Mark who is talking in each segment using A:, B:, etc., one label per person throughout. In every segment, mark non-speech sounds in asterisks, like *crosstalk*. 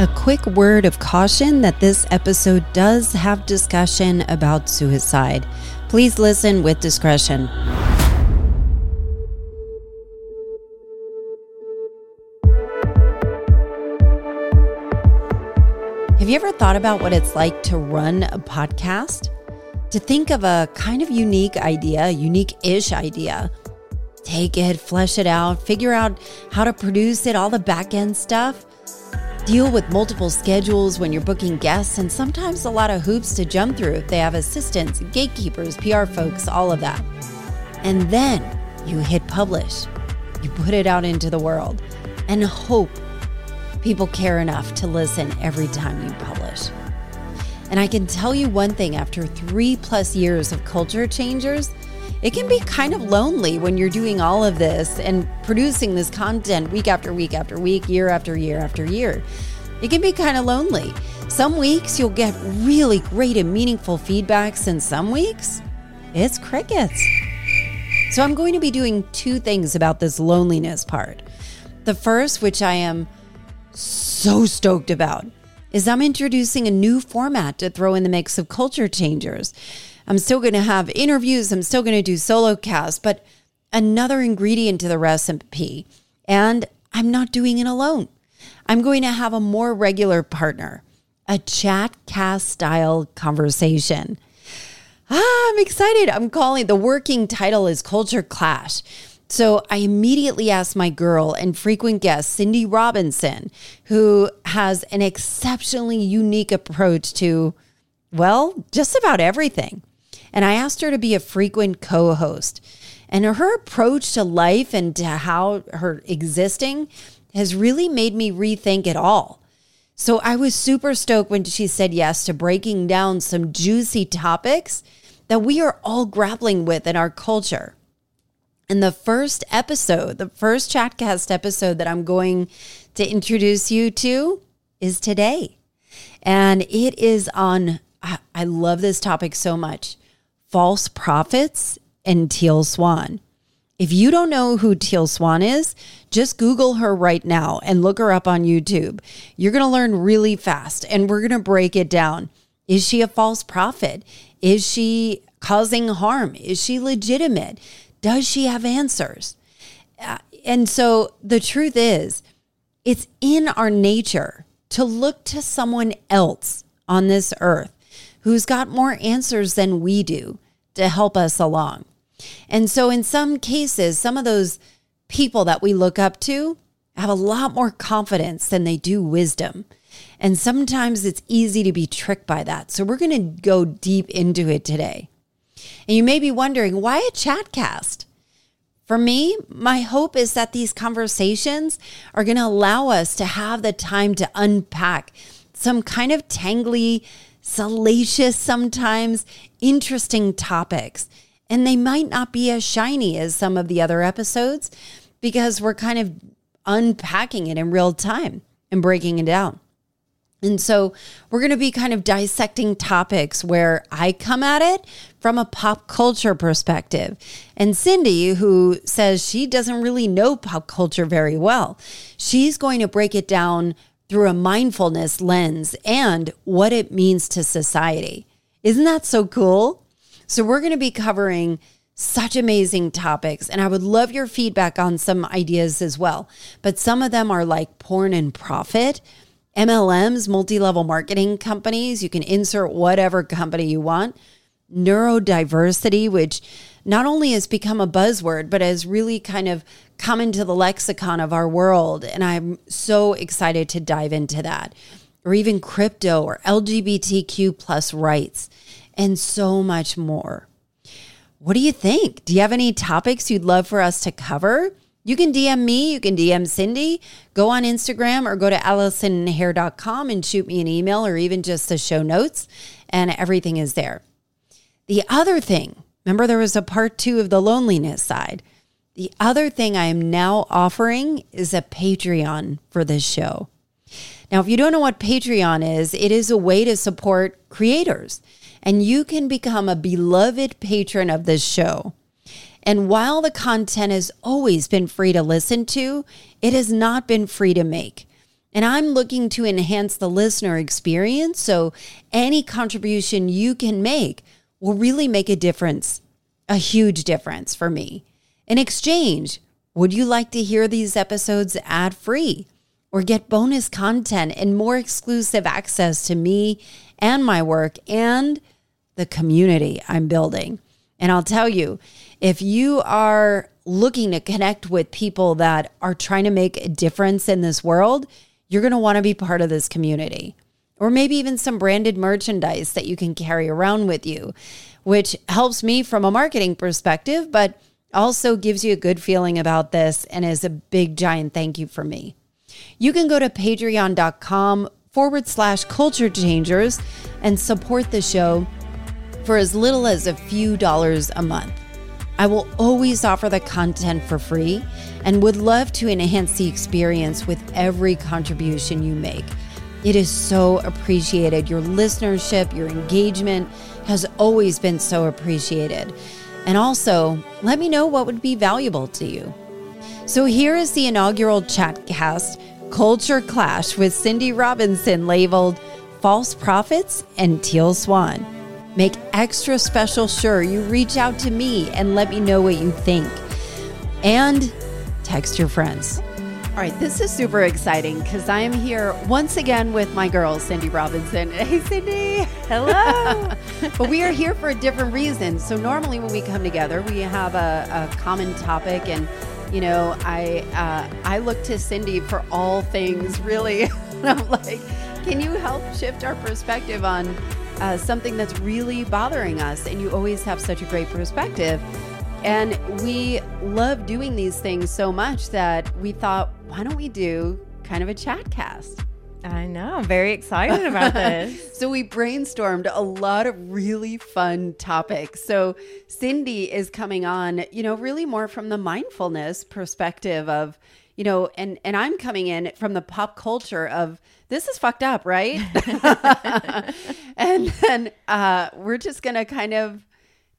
A: A quick word of caution that this episode does have discussion about suicide. Please listen with discretion. Have you ever thought about what it's like to run a podcast? To think of a kind of unique idea, unique ish idea, take it, flesh it out, figure out how to produce it, all the back end stuff, deal with multiple schedules when you're booking guests, and sometimes a lot of hoops to jump through if they have assistants, gatekeepers, PR folks, all of that. And then you hit publish, you put it out into the world, and hope people care enough to listen every time you publish. And I can tell you one thing after three plus years of culture changers, it can be kind of lonely when you're doing all of this and producing this content week after week after week, year after year after year. It can be kind of lonely. Some weeks you'll get really great and meaningful feedbacks, and some weeks it's crickets. So I'm going to be doing two things about this loneliness part. The first, which I am so stoked about is I'm introducing a new format to throw in the mix of culture changers. I'm still going to have interviews, I'm still going to do solo casts, but another ingredient to the recipe. And I'm not doing it alone. I'm going to have a more regular partner, a chat cast style conversation. Ah, I'm excited. I'm calling the working title is Culture Clash. So I immediately asked my girl and frequent guest, Cindy Robinson, who has an exceptionally unique approach to, well, just about everything. And I asked her to be a frequent co host. And her approach to life and to how her existing has really made me rethink it all. So I was super stoked when she said yes to breaking down some juicy topics that we are all grappling with in our culture. And the first episode, the first Chatcast episode that I'm going to introduce you to is today. And it is on, I love this topic so much false prophets and Teal Swan. If you don't know who Teal Swan is, just Google her right now and look her up on YouTube. You're going to learn really fast and we're going to break it down. Is she a false prophet? Is she causing harm? Is she legitimate? Does she have answers? Uh, and so the truth is, it's in our nature to look to someone else on this earth who's got more answers than we do to help us along. And so, in some cases, some of those people that we look up to have a lot more confidence than they do wisdom. And sometimes it's easy to be tricked by that. So, we're going to go deep into it today. And you may be wondering, why a chat cast? For me, my hope is that these conversations are going to allow us to have the time to unpack some kind of tangly, salacious, sometimes interesting topics. And they might not be as shiny as some of the other episodes because we're kind of unpacking it in real time and breaking it down. And so we're going to be kind of dissecting topics where I come at it from a pop culture perspective. And Cindy, who says she doesn't really know pop culture very well, she's going to break it down through a mindfulness lens and what it means to society. Isn't that so cool? So we're going to be covering such amazing topics. And I would love your feedback on some ideas as well. But some of them are like porn and profit MLMs, multi level marketing companies. You can insert whatever company you want. Neurodiversity, which not only has become a buzzword, but has really kind of come into the lexicon of our world. And I'm so excited to dive into that. Or even crypto or LGBTQ plus rights and so much more. What do you think? Do you have any topics you'd love for us to cover? You can DM me, you can DM Cindy, go on Instagram or go to AllisonHare.com and shoot me an email or even just the show notes, and everything is there. The other thing, remember there was a part two of the loneliness side. The other thing I am now offering is a Patreon for this show. Now, if you don't know what Patreon is, it is a way to support creators, and you can become a beloved patron of this show. And while the content has always been free to listen to, it has not been free to make. And I'm looking to enhance the listener experience. So any contribution you can make will really make a difference, a huge difference for me. In exchange, would you like to hear these episodes ad free or get bonus content and more exclusive access to me and my work and the community I'm building? And I'll tell you, if you are looking to connect with people that are trying to make a difference in this world, you're going to want to be part of this community. Or maybe even some branded merchandise that you can carry around with you, which helps me from a marketing perspective, but also gives you a good feeling about this and is a big giant thank you for me. You can go to patreon.com forward slash culture changers and support the show for as little as a few dollars a month. I will always offer the content for free and would love to enhance the experience with every contribution you make. It is so appreciated. Your listenership, your engagement has always been so appreciated. And also, let me know what would be valuable to you. So here is the inaugural chatcast Culture Clash with Cindy Robinson labeled False Prophets and Teal Swan. Make extra special sure you reach out to me and let me know what you think. And text your friends. All right, this is super exciting because I am here once again with my girl, Cindy Robinson. *laughs* Hey, Cindy.
B: Hello. *laughs*
A: but we are here for a different reason. So, normally when we come together, we have a, a common topic. And, you know, I, uh, I look to Cindy for all things really. *laughs* I'm like, can you help shift our perspective on uh, something that's really bothering us? And you always have such a great perspective. And we love doing these things so much that we thought, why don't we do kind of a chat cast?
B: I know. I'm very excited about this. *laughs*
A: so we brainstormed a lot of really fun topics. So Cindy is coming on, you know, really more from the mindfulness perspective of, you know, and and I'm coming in from the pop culture of this is fucked up, right? *laughs* and then uh, we're just gonna kind of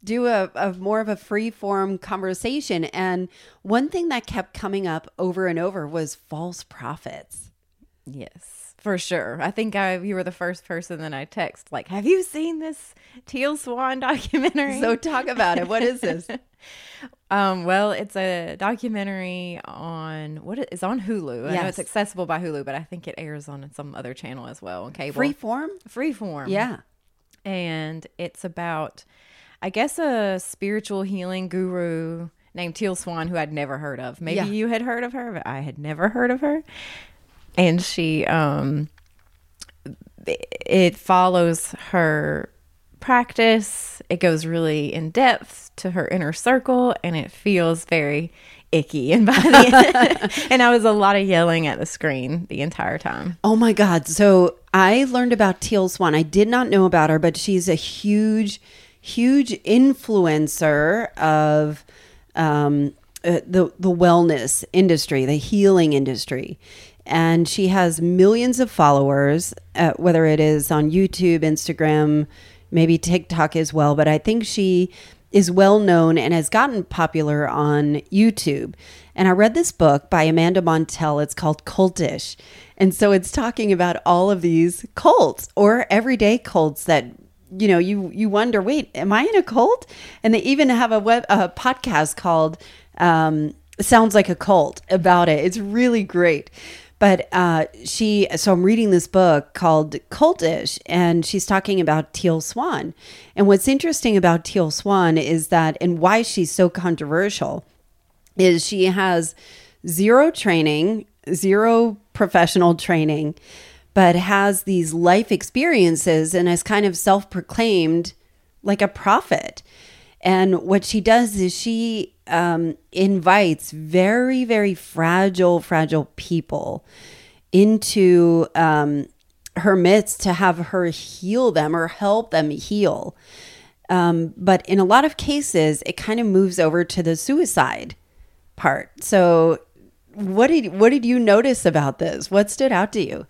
A: do a, a more of a free form conversation. And one thing that kept coming up over and over was false prophets.
B: Yes, for sure. I think I you were the first person that I text like, "Have you seen this Teal Swan *laughs* documentary?"
A: So talk about it. What is this? *laughs*
B: um, well, it's a documentary on what is on Hulu. I know it's accessible by Hulu, but I think it airs on some other channel as well on cable.
A: Freeform.
B: Freeform.
A: Yeah.
B: And it's about I guess a spiritual healing guru named Teal Swan who I'd never heard of. Maybe yeah. you had heard of her, but I had never heard of her. And she um it follows her practice. It goes really in depth to her inner circle and it feels very icky *laughs* and by the end, and I was a lot of yelling at the screen the entire time.
A: Oh my god. So I learned about Teal Swan. I did not know about her, but she's a huge huge influencer of um, uh, the the wellness industry, the healing industry, and she has millions of followers. Uh, whether it is on YouTube, Instagram, maybe TikTok as well, but I think she is well known and has gotten popular on YouTube. And I read this book by Amanda Montell. It's called Cultish. And so it's talking about all of these cults or everyday cults that you know you you wonder wait am i in a cult and they even have a web a podcast called um, sounds like a cult about it it's really great but uh, she so i'm reading this book called cultish and she's talking about teal swan and what's interesting about teal swan is that and why she's so controversial is she has zero training zero professional training but has these life experiences and is kind of self proclaimed like a prophet. And what she does is she um, invites very, very fragile, fragile people into um, her midst to have her heal them or help them heal. Um, but in a lot of cases, it kind of moves over to the suicide part. So, what did what did you notice about this? What stood out to you?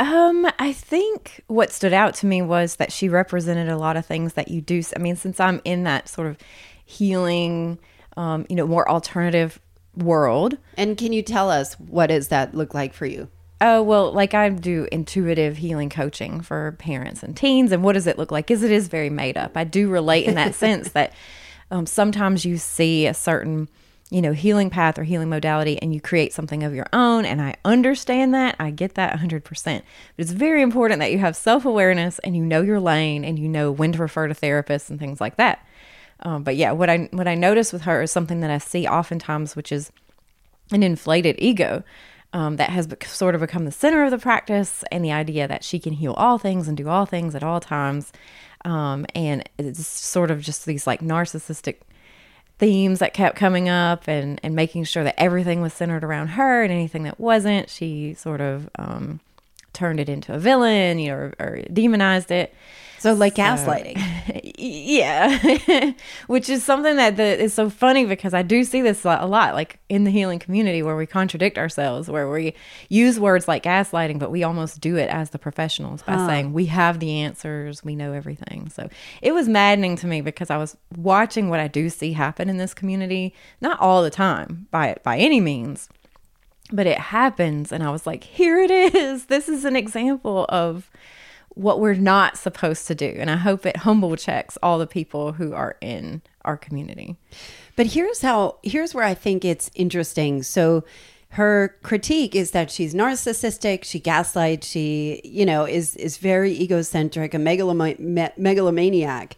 B: Um, I think what stood out to me was that she represented a lot of things that you do. I mean, since I'm in that sort of healing, um, you know, more alternative world.
A: And can you tell us what does that look like for you?
B: oh, well, like I do intuitive healing coaching for parents and teens. And what does it look like? Is it is very made up. I do relate in that *laughs* sense that um, sometimes you see a certain, you know, healing path or healing modality and you create something of your own. And I understand that. I get that 100%. But it's very important that you have self awareness and you know your lane and you know when to refer to therapists and things like that. Um, but yeah, what I what I notice with her is something that I see oftentimes, which is an inflated ego um, that has sort of become the center of the practice, and the idea that she can heal all things and do all things at all times. Um, and it's sort of just these like narcissistic themes that kept coming up and, and making sure that everything was centered around her and anything that wasn't, she sort of um, turned it into a villain, you know, or, or demonized it.
A: So like so, gaslighting. *laughs*
B: Yeah. *laughs* Which is something that the, is so funny because I do see this a lot like in the healing community where we contradict ourselves, where we use words like gaslighting, but we almost do it as the professionals by huh. saying we have the answers, we know everything. So it was maddening to me because I was watching what I do see happen in this community, not all the time by by any means, but it happens and I was like, here it is. *laughs* This is an example of what we're not supposed to do. And I hope it humble checks all the people who are in our community.
A: But here's how, here's where I think it's interesting. So, her critique is that she's narcissistic, she gaslights, she, you know, is is very egocentric, a megaloma- me- megalomaniac.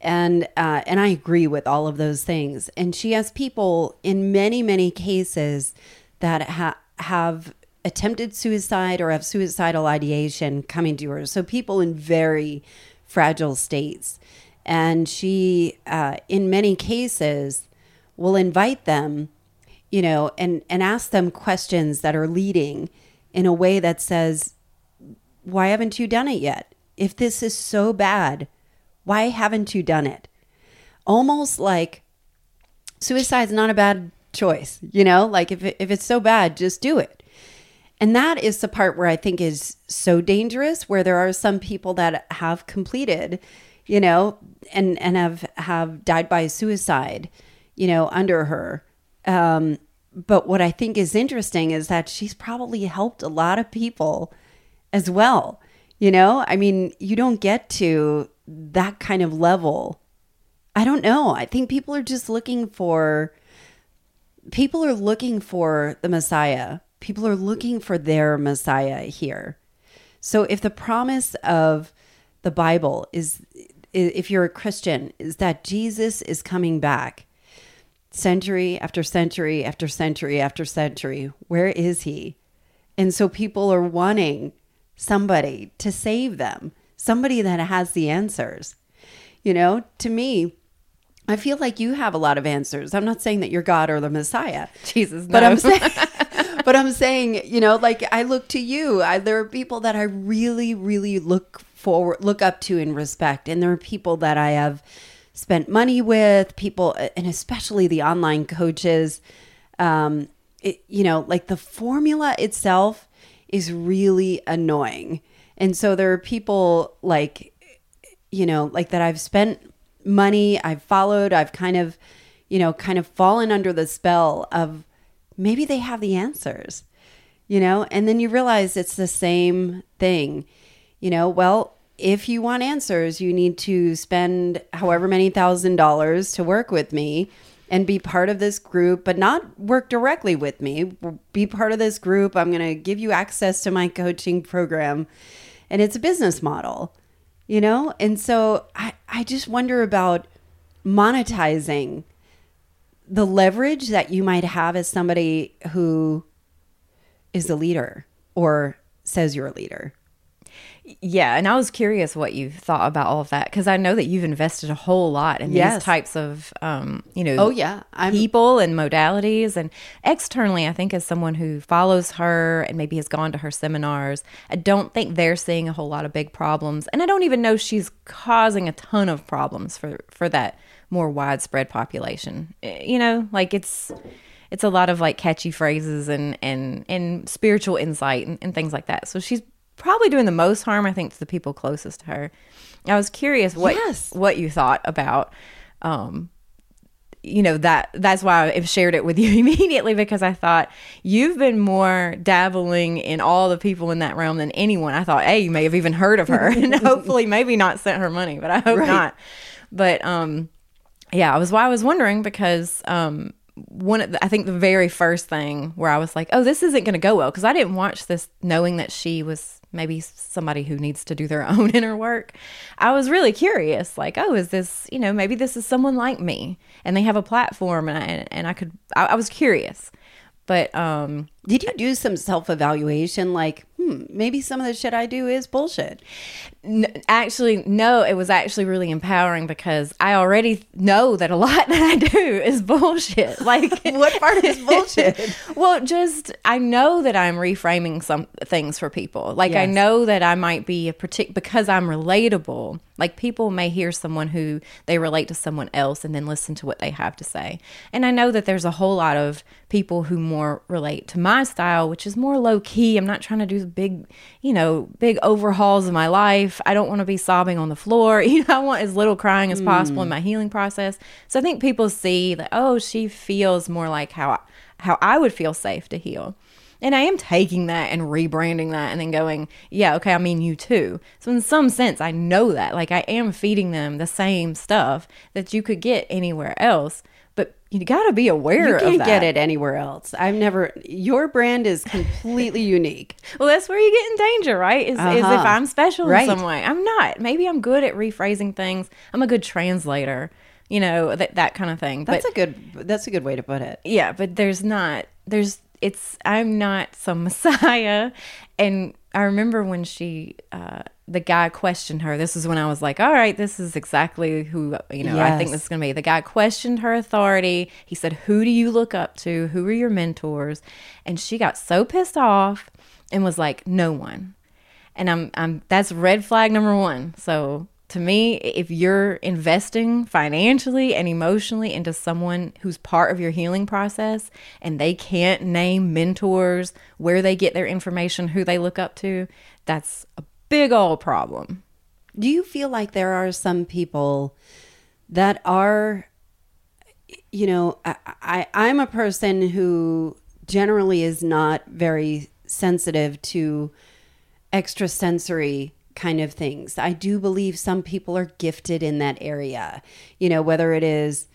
A: And uh, and I agree with all of those things. And she has people in many many cases that ha- have attempted suicide or have suicidal ideation coming to her. So people in very fragile states. And she, uh, in many cases, will invite them, you know, and, and ask them questions that are leading in a way that says, Why haven't you done it yet? If this is so bad, why haven't you done it? Almost like suicide's not a bad choice, you know? Like if, it, if it's so bad, just do it. And that is the part where I think is so dangerous, where there are some people that have completed, you know, and and have have died by suicide, you know, under her. Um, but what I think is interesting is that she's probably helped a lot of people as well. You know, I mean, you don't get to that kind of level. I don't know. I think people are just looking for people are looking for the Messiah People are looking for their Messiah here. So if the promise of the Bible is, if you're a Christian, is that Jesus is coming back century after century after century after century, where is he? And so people are wanting somebody to save them, somebody that has the answers. You know, to me, I feel like you have a lot of answers. I'm not saying that you're God or the Messiah.
B: Jesus, no.
A: but I'm saying *laughs* but I'm saying, you know, like I look to you. I, there are people that I really, really look forward, look up to and respect, and there are people that I have spent money with, people, and especially the online coaches. Um, it, you know, like the formula itself is really annoying, and so there are people like, you know, like that I've spent money, I've followed, I've kind of, you know, kind of fallen under the spell of maybe they have the answers, you know? And then you realize it's the same thing, you know? Well, if you want answers, you need to spend however many thousand dollars to work with me and be part of this group, but not work directly with me. Be part of this group. I'm going to give you access to my coaching program. And it's a business model, you know? And so I, I just wonder about monetizing the leverage that you might have as somebody who is a leader or says you're a leader.
B: Yeah, and I was curious what you thought about all of that because I know that you've invested a whole lot in yes. these types of, um, you know,
A: oh yeah,
B: I'm, people and modalities. And externally, I think as someone who follows her and maybe has gone to her seminars, I don't think they're seeing a whole lot of big problems, and I don't even know she's causing a ton of problems for for that more widespread population. Eh, you know, like it's it's a lot of like catchy phrases and and and spiritual insight and, and things like that. So she's probably doing the most harm, I think, to the people closest to her. I was curious what yes. what you thought about um, you know that that's why I've shared it with you *laughs* immediately because I thought you've been more dabbling in all the people in that realm than anyone. I thought, hey, you may have even heard of her, *laughs* and *laughs* hopefully, maybe not sent her money, but I hope
A: Right.
B: not. But um, yeah, I was why I was wondering because um, one the, I think the very first thing where I was like, oh, this isn't going to go well because I didn't watch this knowing that she was maybe somebody who needs to do their *laughs* own inner work. I was really curious, like, oh, is this you know maybe this is someone like me and they have a platform and I, and I could I, I was curious, but um,
A: Did you do some self evaluation? Like, hmm, maybe some of the shit I do is bullshit.
B: N- actually, no, it was actually really empowering because I already know that a *laughs* lot that I do is bullshit. *laughs* Like,
A: What part is bullshit? *laughs*
B: well, just I know that I'm reframing some things for people. Like, I know that I might be a particular because I'm relatable. Like, people may hear someone who they relate to someone else and then listen to what they have to say. And I know that there's a whole lot of people who more relate to my style, which is more low key. I'm not trying to do big, you know, big overhauls of my life. I don't want to be sobbing on the floor. *laughs* You know, I want as little crying as possible in hmm. my healing process. So I think people see that, oh, she feels more like how how I would feel safe to heal. And I am taking that and rebranding that and then going, yeah, okay, I mean you too. So in some sense, I know that. Like I am feeding them the same stuff that you could get anywhere else. But you got to be aware
A: You can't get it anywhere else. I've never. Your brand is *laughs* completely unique.
B: Well, that's where you get in danger, right? Is, is if
A: Uh-huh.
B: I'm special
A: Right.
B: in some way. I'm not. Maybe I'm good at rephrasing things. I'm a good translator, you know, that, that kind of thing.
A: That's
B: but
A: a good. That's a good way to put it.
B: yeah, but there's not, there's, it's, I'm not some *laughs* messiah. And I remember when she, uh, the guy questioned her. This is when I was like, all right, this is exactly who, you know, I think this is going to be. The guy questioned her authority. He said, Who do you look up to? Who are your mentors? And she got so pissed off and was like, No one. And I'm, I'm, that's red flag number one. So to me, if you're investing financially and emotionally into someone who's part of your healing process and they can't name mentors, where they get their information, who they look up to, that's a big old problem.
A: Do you feel like there are some people that are, you know, I, I I'm a person who generally is not very sensitive to extrasensory kind of things. I do believe some people are gifted in that area. You know, whether it is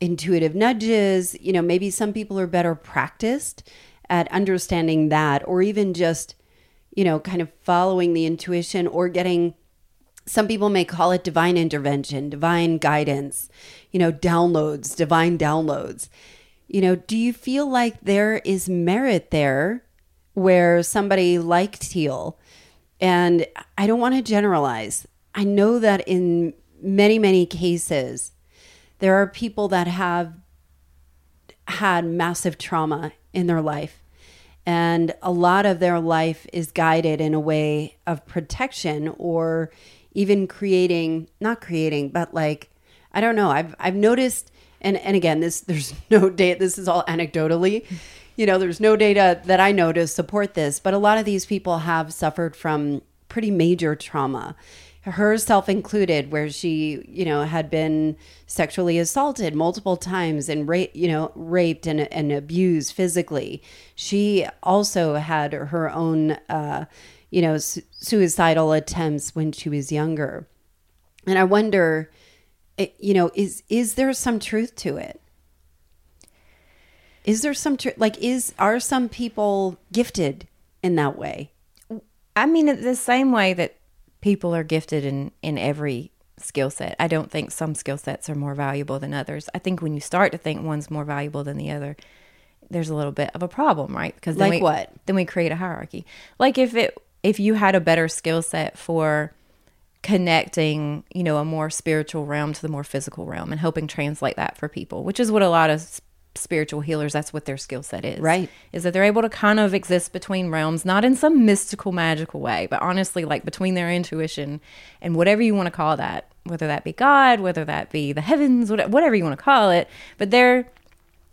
A: intuitive nudges, you know, maybe some people are better practiced at understanding that or even just you know, kind of following the intuition or getting some people may call it divine intervention, divine guidance, you know, downloads, divine downloads. You know, do you feel like there is merit there where somebody like Teal, and I don't want to generalize, I know that in many, many cases, there are people that have had massive trauma in their life. And a lot of their life is guided in a way of protection or even creating, not creating, but like, I don't know. I've, I've noticed, and, and again, this, there's *laughs* no data, this is all anecdotally. You know, there's no data that I know to support this, but a lot of these people have suffered from pretty major trauma herself included where she you know had been sexually assaulted multiple times and you know raped and, and abused physically. She also had her own uh, you know su- suicidal attempts when she was younger. And i wonder you know is is there some truth to it is there some truth like is are some people gifted in that way
B: I mean, the same way that people are gifted in in every skill set. I don't think some skill sets are more valuable than others. I think when you start to think one's more valuable than the other, there's a little bit of a problem, right? Because then
A: Like
B: we,
A: what?
B: Then we create a hierarchy. Like if it if you had a better skill set for connecting, you know, a more spiritual realm to the more physical realm and helping translate that for people, which is what a lot of spiritual healers that's what their skill set is.
A: Right.
B: Is that they're able to kind of exist between realms, not in some mystical magical way, but honestly like between their intuition and whatever you want to call that, whether that be God, whether that be the heavens, whatever you want to call it, but they're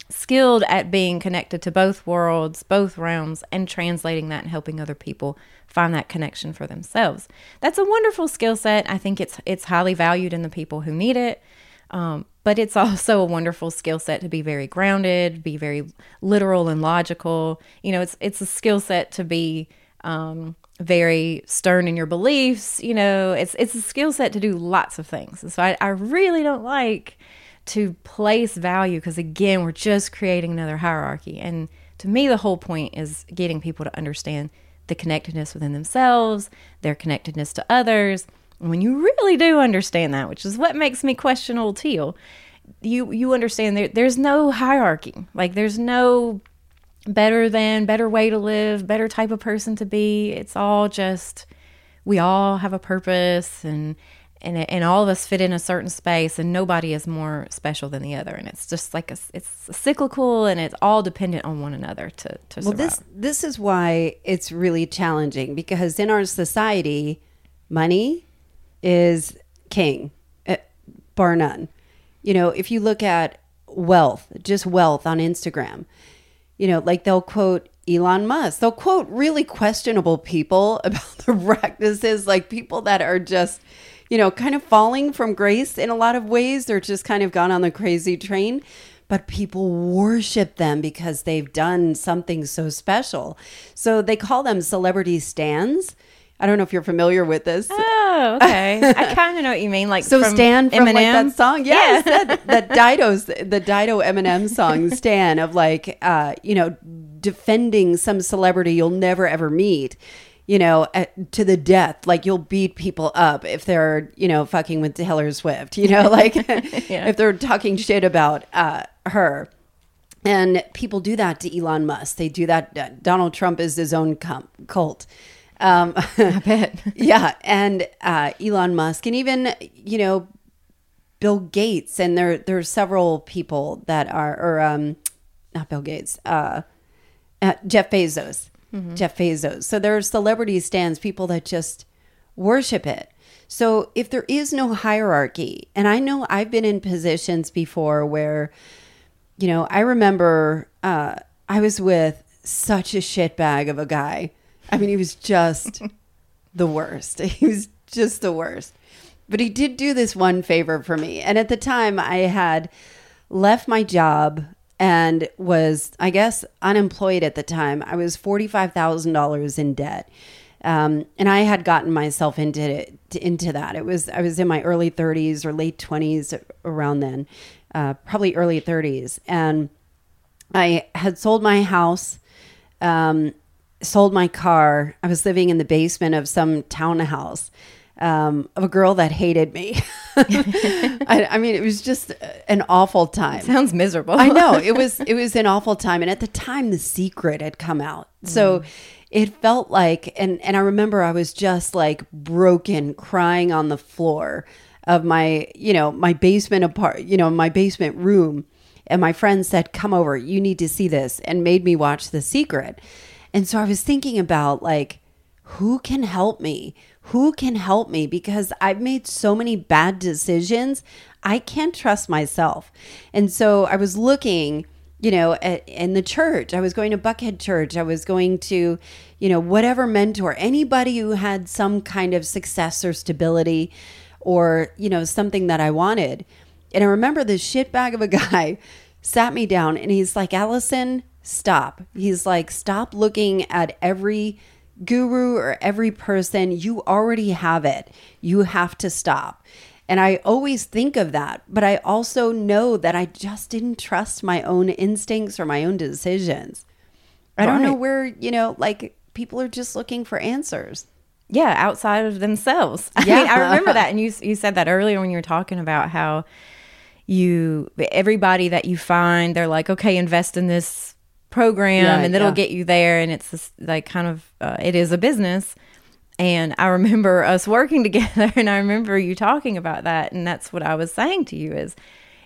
B: skilled at being connected to both worlds, both realms, and translating that and helping other people find that connection for themselves. That's a wonderful skill set. I think it's it's highly valued in the people who need it. Um, but it's *laughs* also a wonderful skill set to be very grounded, be very literal and logical. You know, it's it's a skill set to be um, very stern in your beliefs. You know, it's it's a skill set to do lots of things. And so I, I really don't like to place value because again, we're just creating another hierarchy. And to me, the whole point is getting people to understand the connectedness within themselves, their connectedness to others. And when you really do understand that, which is what makes me question old teal, you you understand there, there's no hierarchy. Like there's no better than, better way to live, better type of person to be. It's all just we all have a purpose and and and all of us fit in a certain space and nobody is more special than the other and it's just like a, it's cyclical and it's all dependent on one another to to
A: well
B: survive.
A: this this is why it's really challenging because in our society money is king eh, bar none you know if you look at wealth just wealth on instagram you know like they'll quote Elon Musk. They'll quote really questionable people *laughs* about their practices, like people that are just, you know, kind of falling from grace in a lot of ways. They're just kind of gone on the crazy train, but people worship them because they've done something so special. So they call them celebrity stans. I don't know if you're familiar with this.
B: Oh, okay. I *laughs* kind of know what you mean. Like
A: So
B: from
A: Stan from like
B: Eminem?
A: that song, yes, *laughs* that, that Dido's the Dido Eminem song, *laughs* Stan of like, uh, you know, defending some celebrity you'll never ever meet, you know, at, to the death. Like you'll beat people up if they're, you know, fucking with Taylor Swift, you know, like if they're talking shit about uh, her. And people do that to Elon Musk. They do that. uh, Donald Trump is his own com- cult. Um, *laughs*
B: I bet. *laughs*
A: yeah, and uh, Elon Musk, and even you know Bill Gates, and there there's several people that are, or um, not Bill Gates, uh, uh, Jeff Bezos, Jeff Bezos. So there are celebrity stans, people that just worship it. So if there is no hierarchy, and I know I've been in positions before where, you know, I remember uh, I was with such a shitbag of a guy. I mean, he was just *laughs* the worst. *laughs* He was just the worst. But he did do this one favor for me. And at the time, I had left my job and was, I guess, unemployed at the time. I was $45,000 in debt. Um, and I had gotten myself into it, into that. It was I was in my early 30s or late 20s around then, uh, probably early 30s, and I had sold my house, um, sold my car. I was living in the basement of some townhouse um, of a girl that hated me. *laughs* I, I mean, it was just an awful time.
B: Sounds miserable.
A: I know *laughs* it was it was an awful time, and at the time, The Secret had come out, so it felt like, and and I remember I was just like broken, crying on the floor of my you know my basement apart, you know my basement room, and my friend said, "Come over, you need to see this," and made me watch The Secret, and so I was thinking about like who can help me? Who can help me? Because I've made so many bad decisions. I can't trust myself. And so I was looking, you know, at, in the church. I was going to Buckhead Church. I was going to, you know, whatever mentor, anybody who had some kind of success or stability or, you know, something that I wanted. And I remember this shitbag of a *laughs* guy sat me down and he's like, Allison, stop. He's like, stop looking at every guru or every person. You already have it. You have to stop. And I always think of that, but I also know that I just didn't trust my own instincts or my own decisions. I don't know where, you know, like people are just looking for answers.
B: yeah, outside of themselves. *laughs* I
A: Yeah.
B: mean, I remember that, and you you said that earlier when you were talking about how you everybody that you find they're like, okay, invest in this program,
A: Yeah,
B: and it'll
A: yeah.
B: get you there, and it's this, like kind of uh, it is a business. And I remember *laughs* us working together, and I remember you talking about that, and that's what I was saying to you is.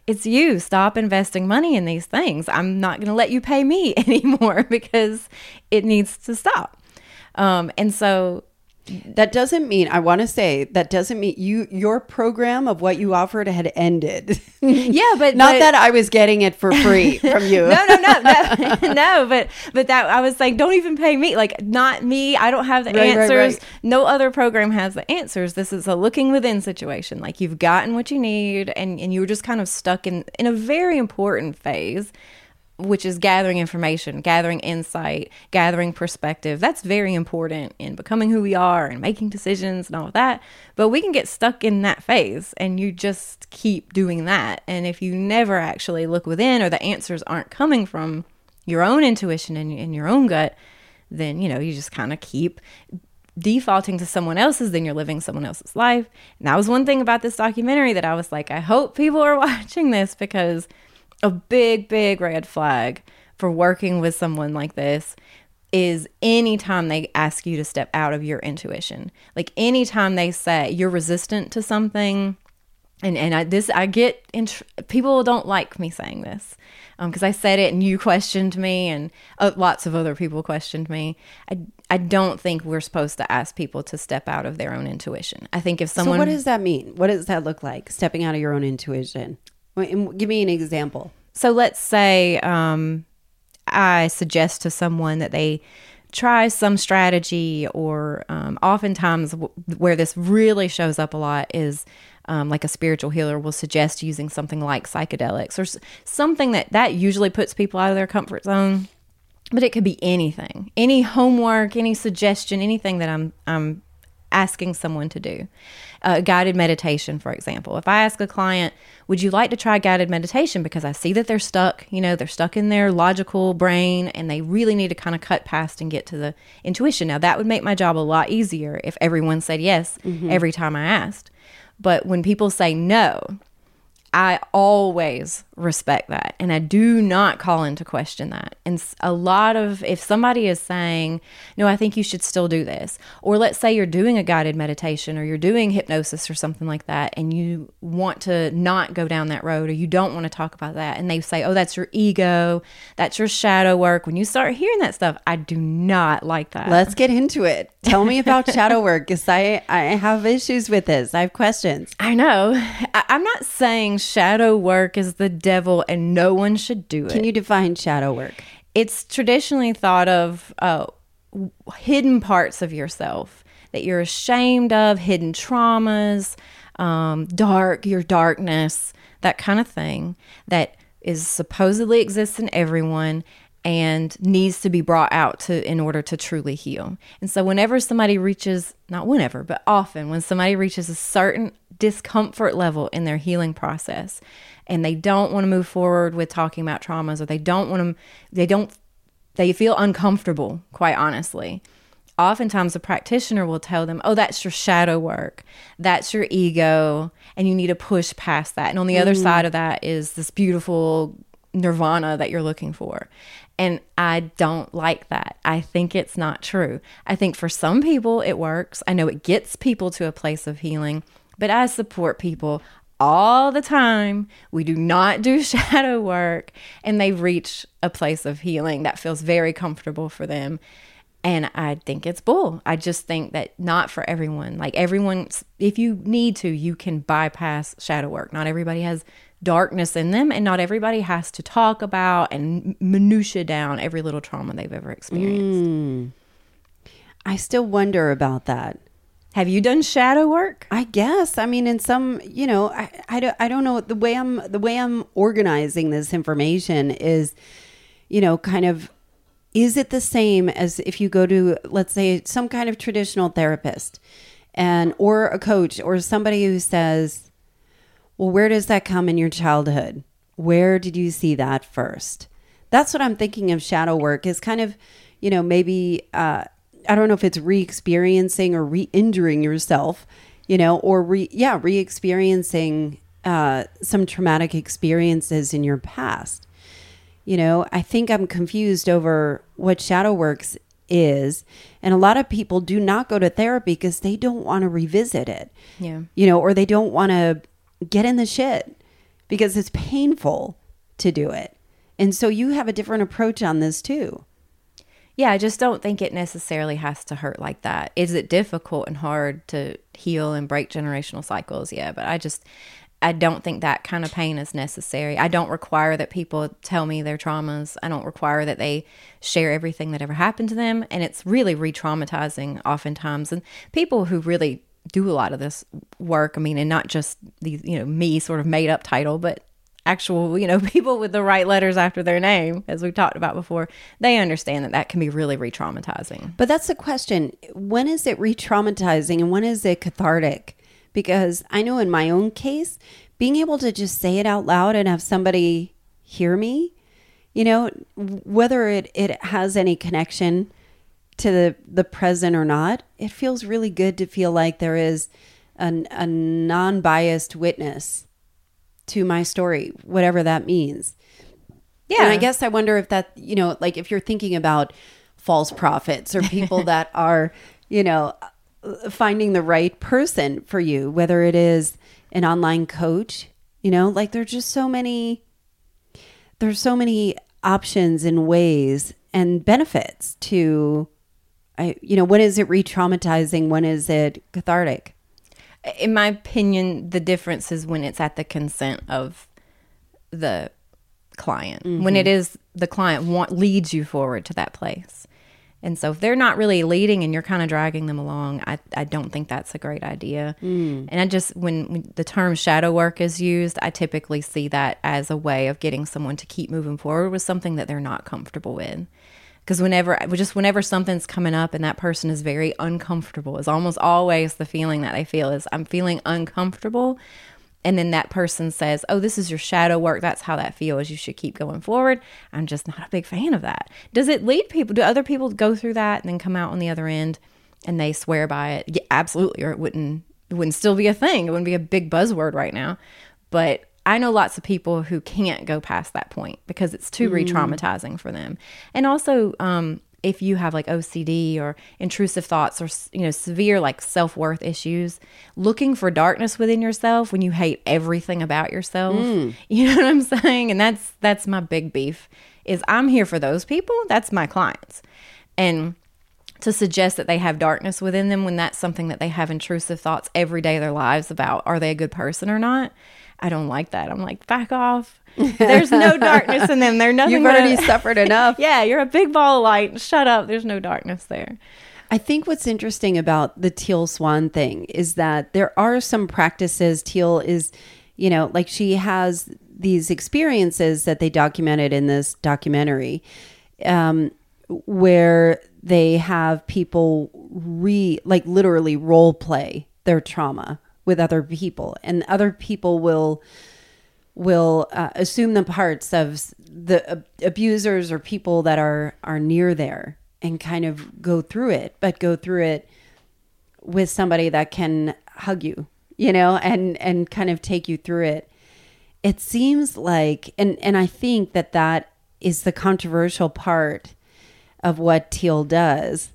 B: It's you. Stop investing money in these things. I'm not going to let you pay me *laughs* anymore because it needs to stop. Um, and so
A: That doesn't mean I want to say that doesn't mean you your program of what you offered had ended.
B: Yeah, *laughs* but
A: not
B: but-
A: that I was getting it for free *laughs* from you.
B: no, no, no, no, *laughs* no. But but that I was like, don't even pay me. Like not me. I don't have the
A: Right, right,
B: answers.
A: right.
B: No other program has the answers. This is a looking within situation. Like you've gotten what you need, and and you were just kind of stuck in in a very important phase. Which is gathering information, gathering insight, gathering perspective. That's very important in becoming who we are and making decisions and all of that. But we can get stuck in that phase and you just keep doing that. And if you never actually look within or the answers aren't coming from your own intuition and, and your own gut, then, you know, you just kind of keep defaulting to someone else's, then you're living someone else's life. And that was one thing about this documentary that I was like, I hope people are *laughs* watching this because a big, big red flag for working with someone like this is anytime they ask you to step out of your intuition. Like anytime they say you're resistant to something, and and I this I get tr- people don't like me saying this because I said it and you questioned me and uh, lots of other people questioned me. I I don't think we're supposed to ask people to step out of their own intuition. I think if someone,
A: So
B: someone
A: what does that mean? What does that look like? Stepping out of your own intuition. Give me an example.
B: So let's say um, I suggest to someone that they try some strategy, or um, oftentimes w- where this really shows up a lot is um, like a spiritual healer will suggest using something like psychedelics or s- something that that usually puts people out of their comfort zone. But it could be anything, any homework, any suggestion, anything that I'm I'm asking someone to do. Uh, guided meditation, for example. If I ask a client, would you like to try guided meditation? Because I see that they're stuck, you know, they're stuck in their logical brain and they really need to kind of cut past and get to the intuition. Now, that would make my job a lot easier if everyone said yes every time I asked. But when people say no, I always respect that and I do not call into question that. And a lot of, if somebody is saying, no, I think you should still do this, or let's say you're doing a guided meditation or you're doing hypnosis or something like that, and you want to not go down that road or you don't want to talk about that, and they say, oh, that's your ego, that's your shadow work. When you start hearing that stuff, I do not like that.
A: Let's get into it. Tell me about shadow work because I, I have issues with this. I have questions.
B: I know. I, I'm not saying shadow work is the devil and no one should do it.
A: Can you define shadow work?
B: it's traditionally thought of uh, hidden parts of yourself that you're ashamed of, hidden traumas, um, dark, your darkness, that kind of thing that is supposedly exists in everyone and needs to be brought out to in order to truly heal. And so whenever somebody reaches not whenever, but often when somebody reaches a certain discomfort level in their healing process and they don't want to move forward with talking about traumas or they don't want to they don't they feel uncomfortable quite honestly oftentimes a practitioner will tell them oh that's your shadow work. That's your ego and you need to push past that. And on the other mm. side of that is this beautiful nirvana that you're looking for and i don't like that i think it's not true i think for some people it works i know it gets people to a place of healing but i support people all the time. We do not do *laughs* shadow work, and they reach a place of healing that feels very comfortable for them. And I think it's bull. I just think that not for everyone. Like everyone, if you need to, you can bypass shadow work. Not everybody has darkness in them, and not everybody has to talk about and minutia down every little trauma they've ever experienced. Hmm.
A: I still wonder about that.
B: Have you done shadow work?
A: I guess. I mean, in some, you know, I, I, don't, I don't know the way I'm the way I'm organizing this information is, you know, kind of, is it the same as if you go to, let's say, some kind of traditional therapist, and or a coach or somebody who says, well, where does that come in your childhood? Where did you see that first? That's what I'm thinking of shadow work is kind of, you know, maybe uh, I don't know if it's re-experiencing or re-injuring yourself, you know, or re yeah, re-experiencing uh, some traumatic experiences in your past. You know, I think I'm confused over what shadow works is, and a lot of people do not go to therapy because they don't want to revisit it.
B: Yeah.
A: You know, or they don't want to get in the shit because it's painful to do it. And so you have a different approach on this too.
B: Yeah, I just don't think it necessarily has to hurt like that. Is it difficult and hard to heal and break generational cycles? Yeah, but I just I don't think that kind of pain is necessary. I don't require that people tell me their traumas. I don't require that they share everything that ever happened to them. And it's really re traumatizing oftentimes. And people who really do a lot of this work, I mean, and not just these, you know, me sort of made up title, but actual, *laughs* you know, people with the right letters after their name, as we talked about before, they understand that that can be really re traumatizing.
A: But that's the question. When is it re traumatizing and when is it cathartic? because I know in my own case, being able to just say it out loud and have somebody hear me, you know, whether it, it has any connection to the, the present or not, it feels really good to feel like there is an, a non biased witness to my story, whatever that means. Yeah. And I guess I wonder if that, you know, like if you're thinking about false prophets or people *laughs* that are, you know, finding the right person for you, whether it is an online coach, you know, like there's just so many there's so many options and ways and benefits to I you know, when is it re-traumatizing, when is it cathartic?
B: In my opinion, the difference is when it's at the consent of the client. Mm-hmm. When it is the client want leads you forward to that place. And so if they're not really leading and you're kind of dragging them along, I, I don't think that's a great idea. Mm. And I just, when, when, the term shadow work is used, I typically see that as a way of getting someone to keep moving forward with something that they're not comfortable with. Because whenever, just whenever something's coming up and that person is very uncomfortable, is almost always the feeling that they feel is I'm feeling uncomfortable and then that person says, Oh, this is your shadow work. That's how that feels. You should keep going forward. I'm just not a big fan of that. Does it lead people? Do other people go through that and then come out on the other end and they swear by it? Yeah, absolutely. Or it wouldn't, it wouldn't still be a thing. It wouldn't be a big buzzword right now. But I know lots of people who can't go past that point because it's too mm. re traumatizing for them. And also, um, if you have like OCD or intrusive thoughts or you know severe like self-worth issues, looking for darkness within yourself when you hate everything about yourself. Mm. *laughs* You know what I'm saying? And that's that's my big beef is I'm here for those people. That's my clients. And to suggest that they have darkness within them when that's something that they have intrusive thoughts every day of their lives about are they a good person or not? I don't like that. I'm like, back off. *laughs* There's no darkness in them. They're nothing.
A: You've already a, suffered *laughs* enough.
B: yeah, you're a big ball of light. Shut up. There's no darkness there.
A: I think what's interesting about the teal swan thing is that there are some practices. Teal is, you know, like she has these experiences that they documented in this documentary, um, where they have people re like literally role play their trauma with other people, and other people will will uh, assume the parts of the uh, abusers or people that are are near there and kind of go through it but go through it with somebody that can hug you you know and and kind of take you through it. It seems like and and i think that that is the controversial part of what teal does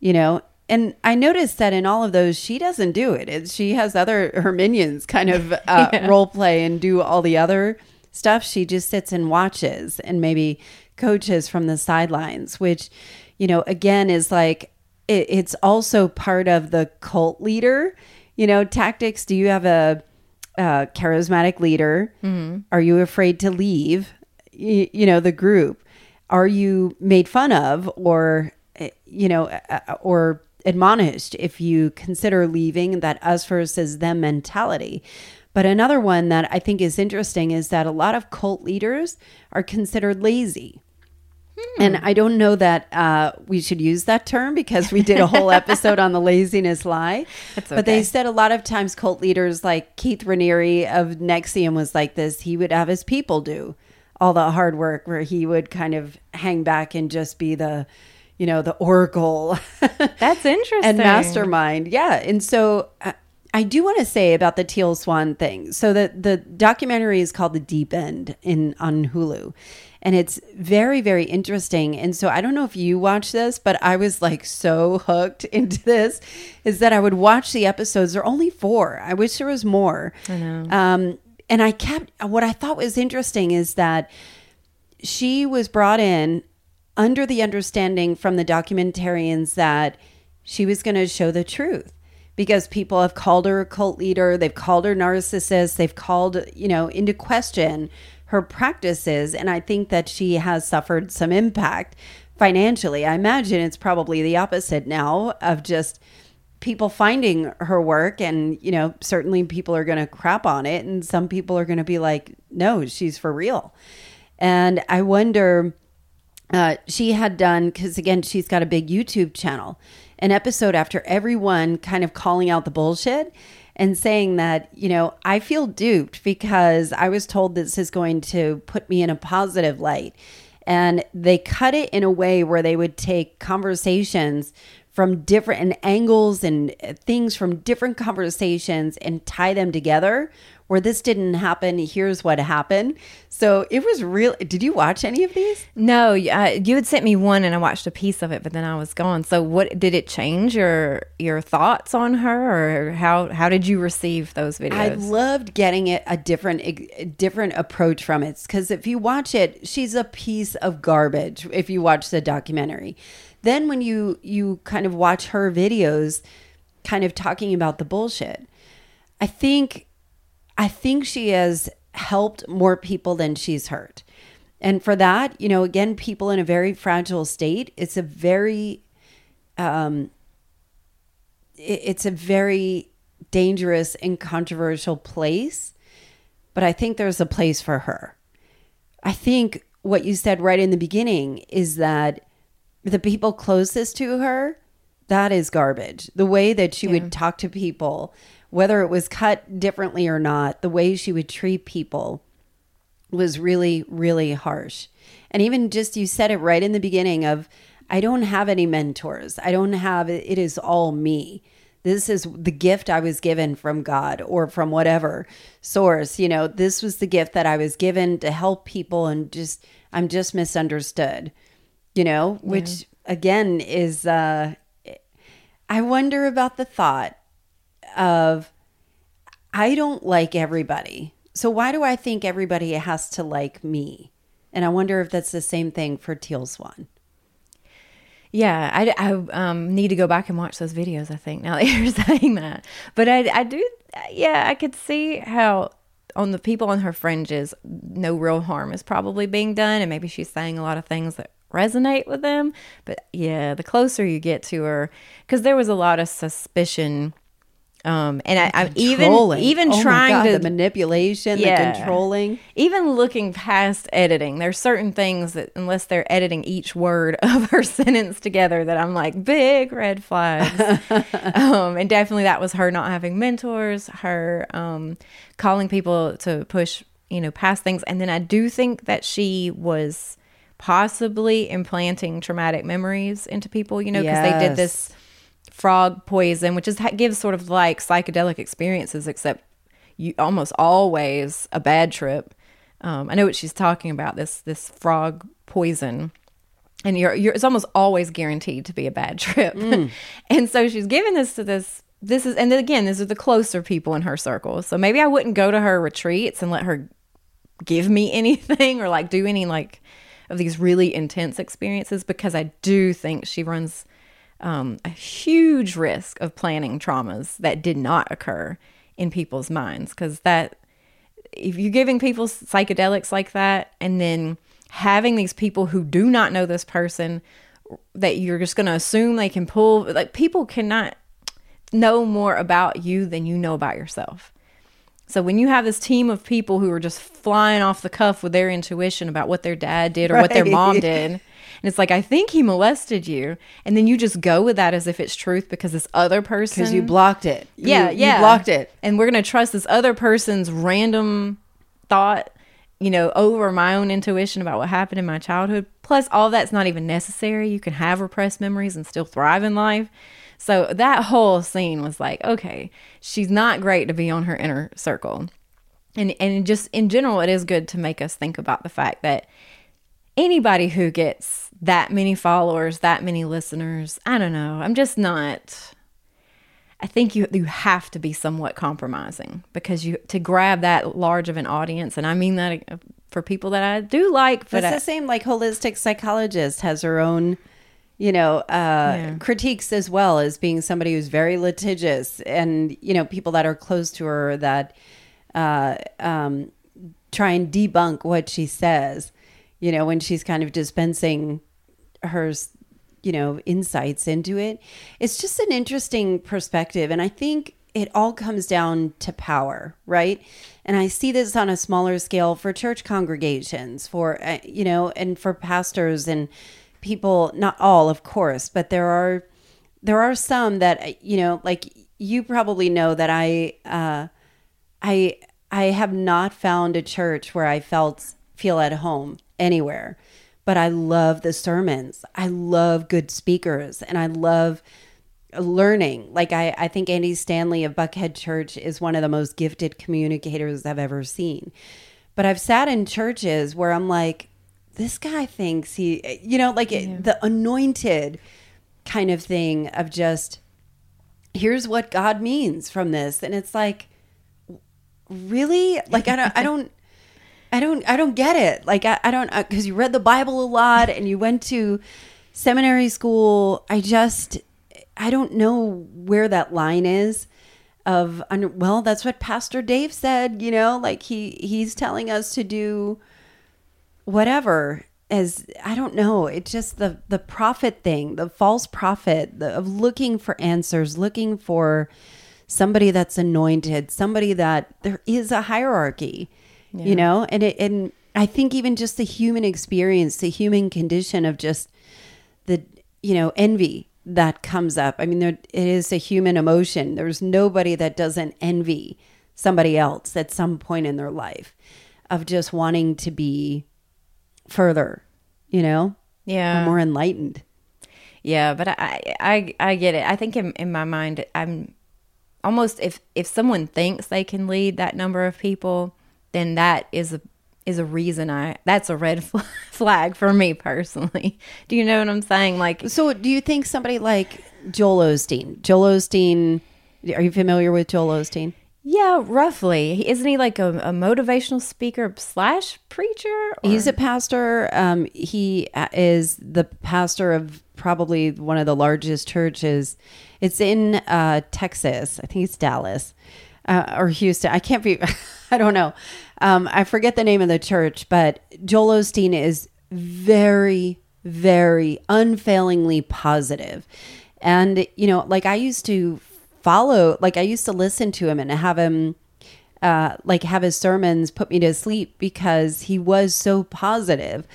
A: you know and I noticed that in all of those, she doesn't do it. it she has other her minions kind of uh, *laughs* yeah. role play and do all the other stuff. She just sits and watches and maybe coaches from the sidelines, which, you know, again is like it, it's also part of the cult leader, you know, tactics. Do you have a, a charismatic leader? Mm-hmm. Are you afraid to leave? You, you know, the group. Are you made fun of or eh, you know, or admonished if you consider leaving that us versus them mentality. But another one that I think is interesting is that a lot of cult leaders are considered lazy. Hmm. And I don't know that uh, we should use that term because we did a whole *laughs* episode on the laziness lie. Okay. But they said a lot of times cult leaders like Keith Raniere of NXIVM was like this. He would have his people do all the hard work where he would kind of hang back and just be the you know, the oracle. *laughs*
B: That's interesting.
A: and mastermind. Yeah. And so uh, I do want to say about the teal swan thing. So the the documentary is called The Deep End in on Hulu. And it's very, very interesting. And so I don't know if you watch this, but I was like so hooked *laughs* into this is that I would watch the episodes. There are only four. I wish there was more. I know. Um, and I kept what I thought was interesting is that she was brought in under the understanding from the documentarians that she was going to show the truth because people have called her a cult leader, they've called her narcissist, they've called, you know, into question her practices. And I think that she has suffered some impact financially. I imagine it's probably the opposite now of just people finding her work and you know certainly people are going to crap on it and some people are going to be like no she's for real and i wonder uh, she had done because again she's got a big youtube channel an episode after everyone kind of calling out the bullshit and saying that you know i feel duped because i was told this is going to put me in a positive light. And they cut it in a way where they would take conversations from different and angles and things from different conversations and tie them together where this didn't happen here's what happened so it was real did you watch any of these
B: No, uh, you had sent me one, and I watched a piece of it, but then I was gone. So, what did it change your your thoughts on her, or how how did you receive those videos?
A: I loved getting it a different a different approach from it because if you watch it, she's a piece of garbage. If you watch the documentary, then when you you kind of watch her videos, kind of talking about the bullshit, I think I think she has helped more people than she's hurt. And for that, you know, again, people in a very fragile state, it's a very um it's a very dangerous and controversial place, but I think there's a place for her. I think what you said right in the beginning is that the people closest to her, that is garbage. The way that she would talk to people, whether it was cut differently or not, the way she would treat people was really, really harsh. And even just you said it right in the beginning of, I don't have any mentors. I don't have, it is all me. This is the gift I was given from God or from whatever source. You know, this was the gift that I was given to help people and just, I'm just misunderstood, you know, which again is, uh, I wonder about the thought of I don't like everybody. So why do I think everybody has to like me? And I wonder if that's the same thing for Teal Swan.
B: Yeah, I, I um, need to go back and watch those videos. I think now that *laughs* you're saying that, but I, I do, yeah, I could see how on the people on her fringes, no real harm is probably being done, and maybe she's saying a lot of things that resonate with them. But yeah, the closer you get to her, because there was a lot of suspicion, um, and I, I'm even even
A: Oh
B: trying
A: God,
B: to
A: the manipulation,
B: Yeah.
A: the controlling.
B: even looking past editing, there's certain things that unless they're editing each word *laughs* of her sentence together, that I'm like big red flags. *laughs* um, and definitely that was her not having mentors, her um, calling people to push, you know, past things. And then I do think that she was possibly implanting traumatic memories into people, you know, because they did this frog poison, which is gives sort of like psychedelic experiences, except you almost always a bad trip. Um, I know what she's talking about this this frog poison, and you're you're it's almost always guaranteed to be a bad *laughs* trip. and so she's giving this to this. This is and then again, these are the closer people in her circle. So maybe I wouldn't go to her retreats and let her give me *laughs* anything or like do any like of these really intense experiences because I do think she runs um, a huge risk of planning traumas that did not occur in people's minds because that if you're giving people psychedelics like that and then having these people who do not know this person that you're just going to assume they can pull like people cannot know more about you than you know about yourself. So when you have this team of people who are just flying off the cuff with their intuition about what their dad did or what their mom did, and it's like I think he molested you, and then you just go with that as if it's truth because this other person
A: Because you blocked it. You-
B: yeah,
A: you,
B: yeah.
A: blocked it.
B: And we're going to trust this other person's random thought, you know, over my own intuition about what happened in my childhood. Plus, all that's not even necessary. You can have repressed memories and still thrive in life. So that whole scene was like, okay, she's not great to be on her inner circle. And and just in general, it is good to make us think about the fact that anybody who gets that many followers, that many listeners, I don't know. I'm just not I think you you have to be somewhat compromising because you to grab that large of an audience, and I mean that uh, for people that I do like. But
A: That's
B: I,
A: the same. Like holistic psychologist has her own, you know, uh, critiques as well as being somebody who's very litigious, and you know, people that are close to her that uh, um, try and debunk what she says. You know, when she's kind of dispensing her, you know, insights into it. It's just an interesting perspective, and I think it all comes down to power, right? And I see this on a smaller scale for church congregations, for uh, you know, and for pastors and people. Not all, of course, but there are there are some that uh, you know, like you probably know that I uh, I I have not found a church where I felt feel at home anywhere. But I love the sermons. I love good speakers and I love learning. Like I, I think Andy Stanley of Buckhead Church is one of the most gifted communicators I've ever seen. But I've sat in churches where I'm like, this guy thinks he, you know, like it, the anointed kind of thing of just, here's what God means from this. And it's like, really? Like, I don't, I *laughs* don't, I don't, I don't get it. Like, I, I don't, uh, because you read the Bible a lot and you went to seminary school. I just, I don't know where that line is of well that's what pastor dave said you know like he he's telling us to do whatever as i don't know it's just the the prophet thing the false prophet the, of looking for answers looking for somebody that's anointed somebody that there is a hierarchy you know and it and i think even just the human experience the human condition of just the you know envy that comes up. I mean, there, it is a human emotion. There's nobody that doesn't envy somebody else at some point in their life of just wanting to be further, you know,
B: yeah,
A: or more enlightened.
B: Yeah, but I, I, I get it. I think in, in my mind, I'm almost if if someone thinks they can lead that number of people, then that is a is a reason I that's a red *laughs* flag for me personally. Do you know what I'm saying? Like,
A: so do you think somebody like Joel Osteen? Joel Osteen, are you familiar with Joel Osteen?
B: Yeah, roughly. Isn't he like a, a motivational speaker slash preacher?
A: Or? He's a pastor. Um, he is the pastor of probably one of the largest churches. It's in uh, Texas. I think it's Dallas uh, or Houston. I can't be. *laughs* I don't know. Um, I forget the name of the church, but Joel Osteen is very, very unfailingly positive. And, you know, like I used to follow, like I used to listen to him and have him, uh, like have his sermons put me to sleep because he was so positive.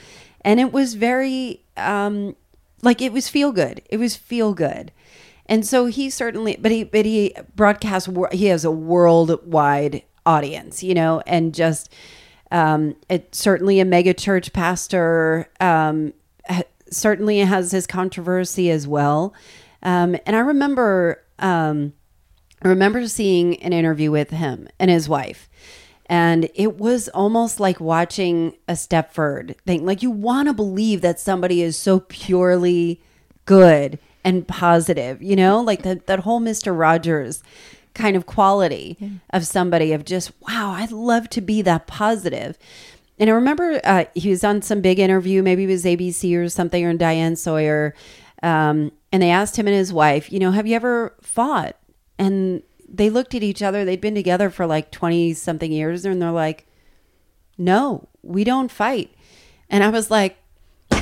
A: And it was very, um, like it was feel good. It was feel good. And so he certainly, but he, but he broadcasts, he has a worldwide audience, you know, and just um, it certainly a mega church pastor um, certainly has his controversy as well. Um, and I remember, um, I remember seeing an interview with him and his wife. And it was almost like watching a Stepford thing. Like you want to believe that somebody is so purely good and positive, you know, like that, that whole Mr. Rogers kind of quality yeah. of somebody of just wow i'd love to be that positive. and i remember uh, he was on some big interview maybe it was abc or something or diane sawyer um, and they asked him and his wife you know have you ever fought and they looked at each other they'd been together for like 20 something years and they're like no we don't fight and i was like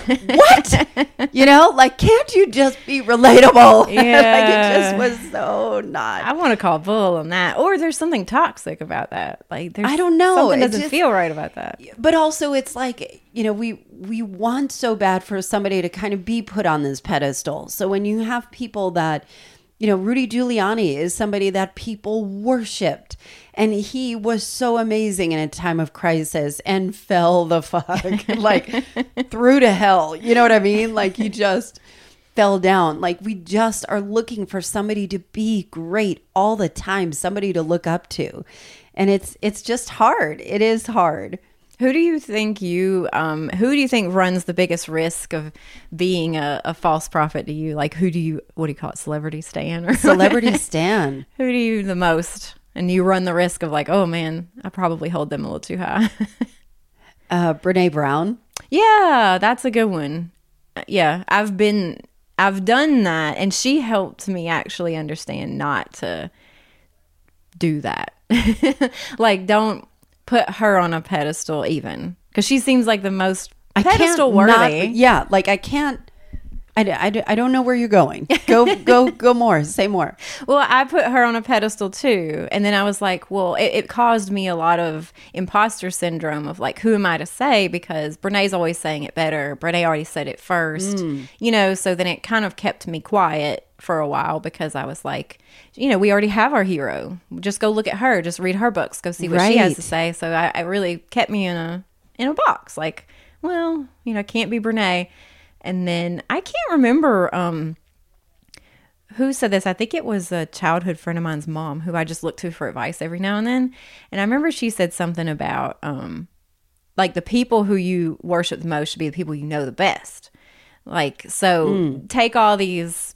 A: what? you know, like, can't you just be relatable?
B: Yeah. *laughs*
A: like, it just was so not.
B: I want to call bull on that. Or there's something toxic about that. Like, there's
A: I don't know.
B: Something doesn't just, feel right about that.
A: But also, it's like, you know, we we want so bad for somebody to kind of be put on this pedestal. So when you have people that, you know, Rudy Giuliani is somebody that people worshipped and he was so amazing in a time of crisis and *laughs* fell the fuck *laughs* like through to hell. You know what I mean? Like he just fell down. Like we just are looking for somebody to be great all the time, somebody to look up to. And it's it's just hard. It is hard.
B: Who do you think you um who do you think runs the biggest risk of being a, a false prophet to you? Like who do you what do you call it? Celebrity stan or
A: Celebrity *laughs* Stan.
B: who do you the most? And you run the risk of like, oh man, I probably hold them a little too high. *laughs*
A: Uh, Brene Brown.
B: yeah, that's a good one. Yeah, I've been I've done that and she helped me actually understand not to do that. *laughs* like don't put her on a pedestal even cuz she seems like the most
A: I can't
B: pedestal
A: not-
B: worthy.
A: yeah, like I can't. I, I, I don't know where you're going. Go *laughs* go go more. Say more.
B: Well, I put her on a pedestal too. And then I was like, well, it, it caused me a lot of imposter syndrome of like, who am I to say? Because Brene's always saying it better. Brene already said it first, mm. you know, so then it kind of kept me quiet for a while because I was like, you know, we already have our hero. Just go look at her. Just read her books. Go see what she has to say. So I, I really kept me in a in a box. Like, well, you know, can't be Brene. And then I can't remember um who said this? I think it was a childhood friend of mine's mom who I just look to for advice every now and then. And I remember she said something about um like the people who you worship the most should be the people you know the best. Like so take all these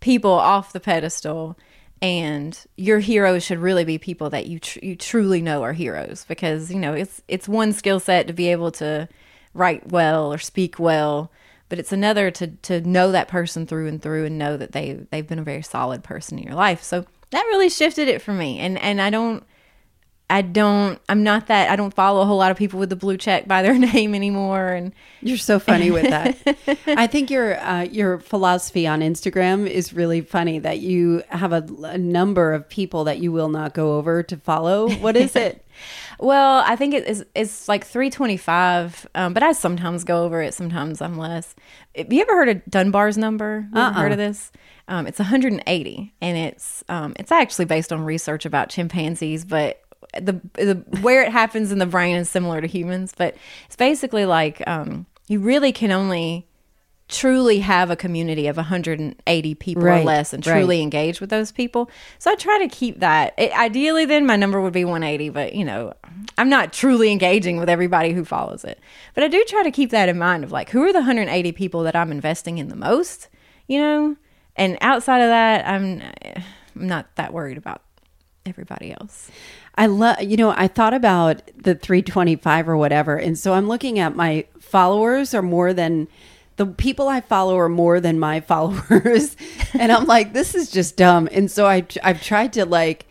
B: people off the pedestal and your heroes should really be people that you tr- you truly know are heroes because you know it's it's one skill set to be able to write well or speak well but it's another to to know that person through and through and know that they they've been a very solid person in your life so that really shifted it for me and and I don't I don't I'm not that I don't follow a whole lot of people with the blue check by their *laughs* name anymore and
A: You're so funny with that. *laughs* I think your uh, your philosophy on Instagram is really funny. That you have a, a number of people that you will not go over to follow. What is *laughs* it?
B: Well, I think it is it's like 325, um, but I sometimes go over it, sometimes I'm less. Have you ever heard of Dunbar's number? You ever heard of this? Um, it's 180, and it's um, it's actually based on research about chimpanzees, but the the where it happens in the brain is similar to humans. But it's basically like um, you really can only truly have a community of 180 people or less and
A: right.
B: truly engage with those people. So I try to keep that. It, ideally, then my number would be 180, but you know, I'm not truly engaging with everybody who follows it. But I do try to keep that in mind of like, who are the 180 people that I'm investing in the most, you know? And outside of that, I'm, I'm not that worried about everybody else.
A: I love, you know, I thought about the 325 or whatever. And so I'm looking at my followers are more than the people I follow are more than my *laughs* followers. and I'm like, this is just dumb. And so I, I've tried to like,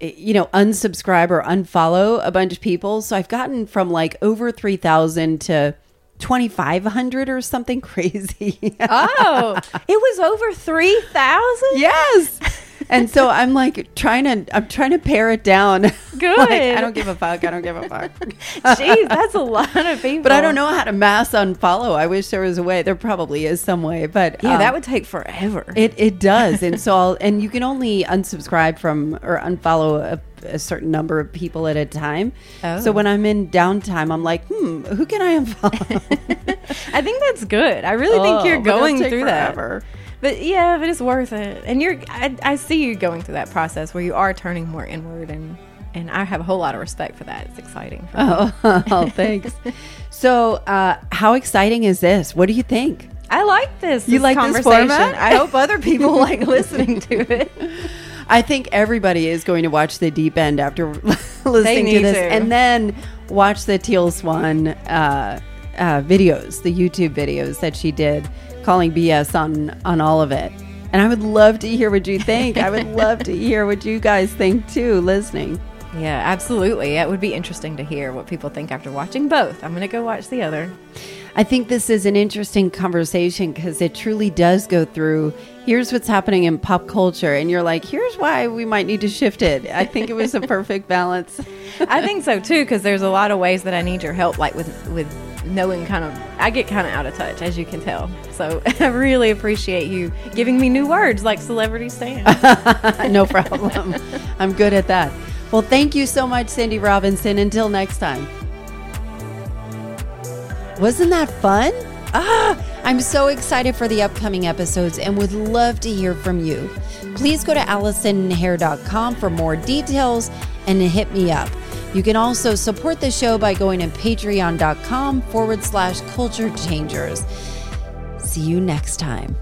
A: eh, you know, unsubscribe or unfollow a bunch of people. So I've gotten from like over 3,000 to 2,500 or something *laughs* crazy.
B: Oh, it was over 3,000?
A: yes. And so I'm like trying to, I'm trying to pare it down.
B: Good. *laughs*
A: like, I don't give a fuck. I don't give a fuck. *laughs*
B: Jeez, that's a lot of people. *laughs*
A: But I don't know how to mass unfollow. I wish there was a way. There probably is some way, but
B: Yeah,
A: um,
B: that would take forever.
A: it it does. and so I'll, and you can only unsubscribe from or unfollow a, a certain number of people at a time.
B: Oh.
A: So when I'm in downtime, I'm like, hmm, who can I unfollow?
B: I think that's good. I really think
A: Oh,
B: you're going through
A: forever.
B: that. But yeah, but it's worth it. And you're I, I see you going through that process where you are turning more inward and and I have a whole lot of respect for that. It's exciting.
A: Oh, *laughs* oh, thanks. So, uh, how exciting is this? What do you think?
B: I like this.
A: You
B: this
A: like this
B: conversation.
A: format?
B: I hope other *laughs* people like listening to it.
A: I think everybody is going to watch the deep end after *laughs* listening to this,
B: to.
A: and then watch the Teal Swan uh, uh, videos, the YouTube videos that she did, calling BS on on all of it. And I would love to hear what you think. I would love to hear what you guys think too, listening.
B: Yeah, absolutely. It would be interesting to hear what people think after watching both. I'm going to go watch the other.
A: I think this is an interesting conversation because it truly does go through here's what's happening in pop culture, and you're like, here's why we might need to shift it. I think it was a *laughs* perfect balance.
B: I think so too, because there's a lot of ways that I need your help, like with with knowing kind of. I get kind of out of touch, as you can tell. So *laughs* I really appreciate you giving me new words like celebrity stan. *laughs*
A: no problem. I'm good at that. Well, thank you so much, Cindy Robinson. Until next time. Wasn't that fun? Ah, I'm so excited for the upcoming episodes and would love to hear from you. Please go to AllisonHare.com for more details and hit me up. You can also support the show by going to patreon.com forward slash culture changers. See you next time.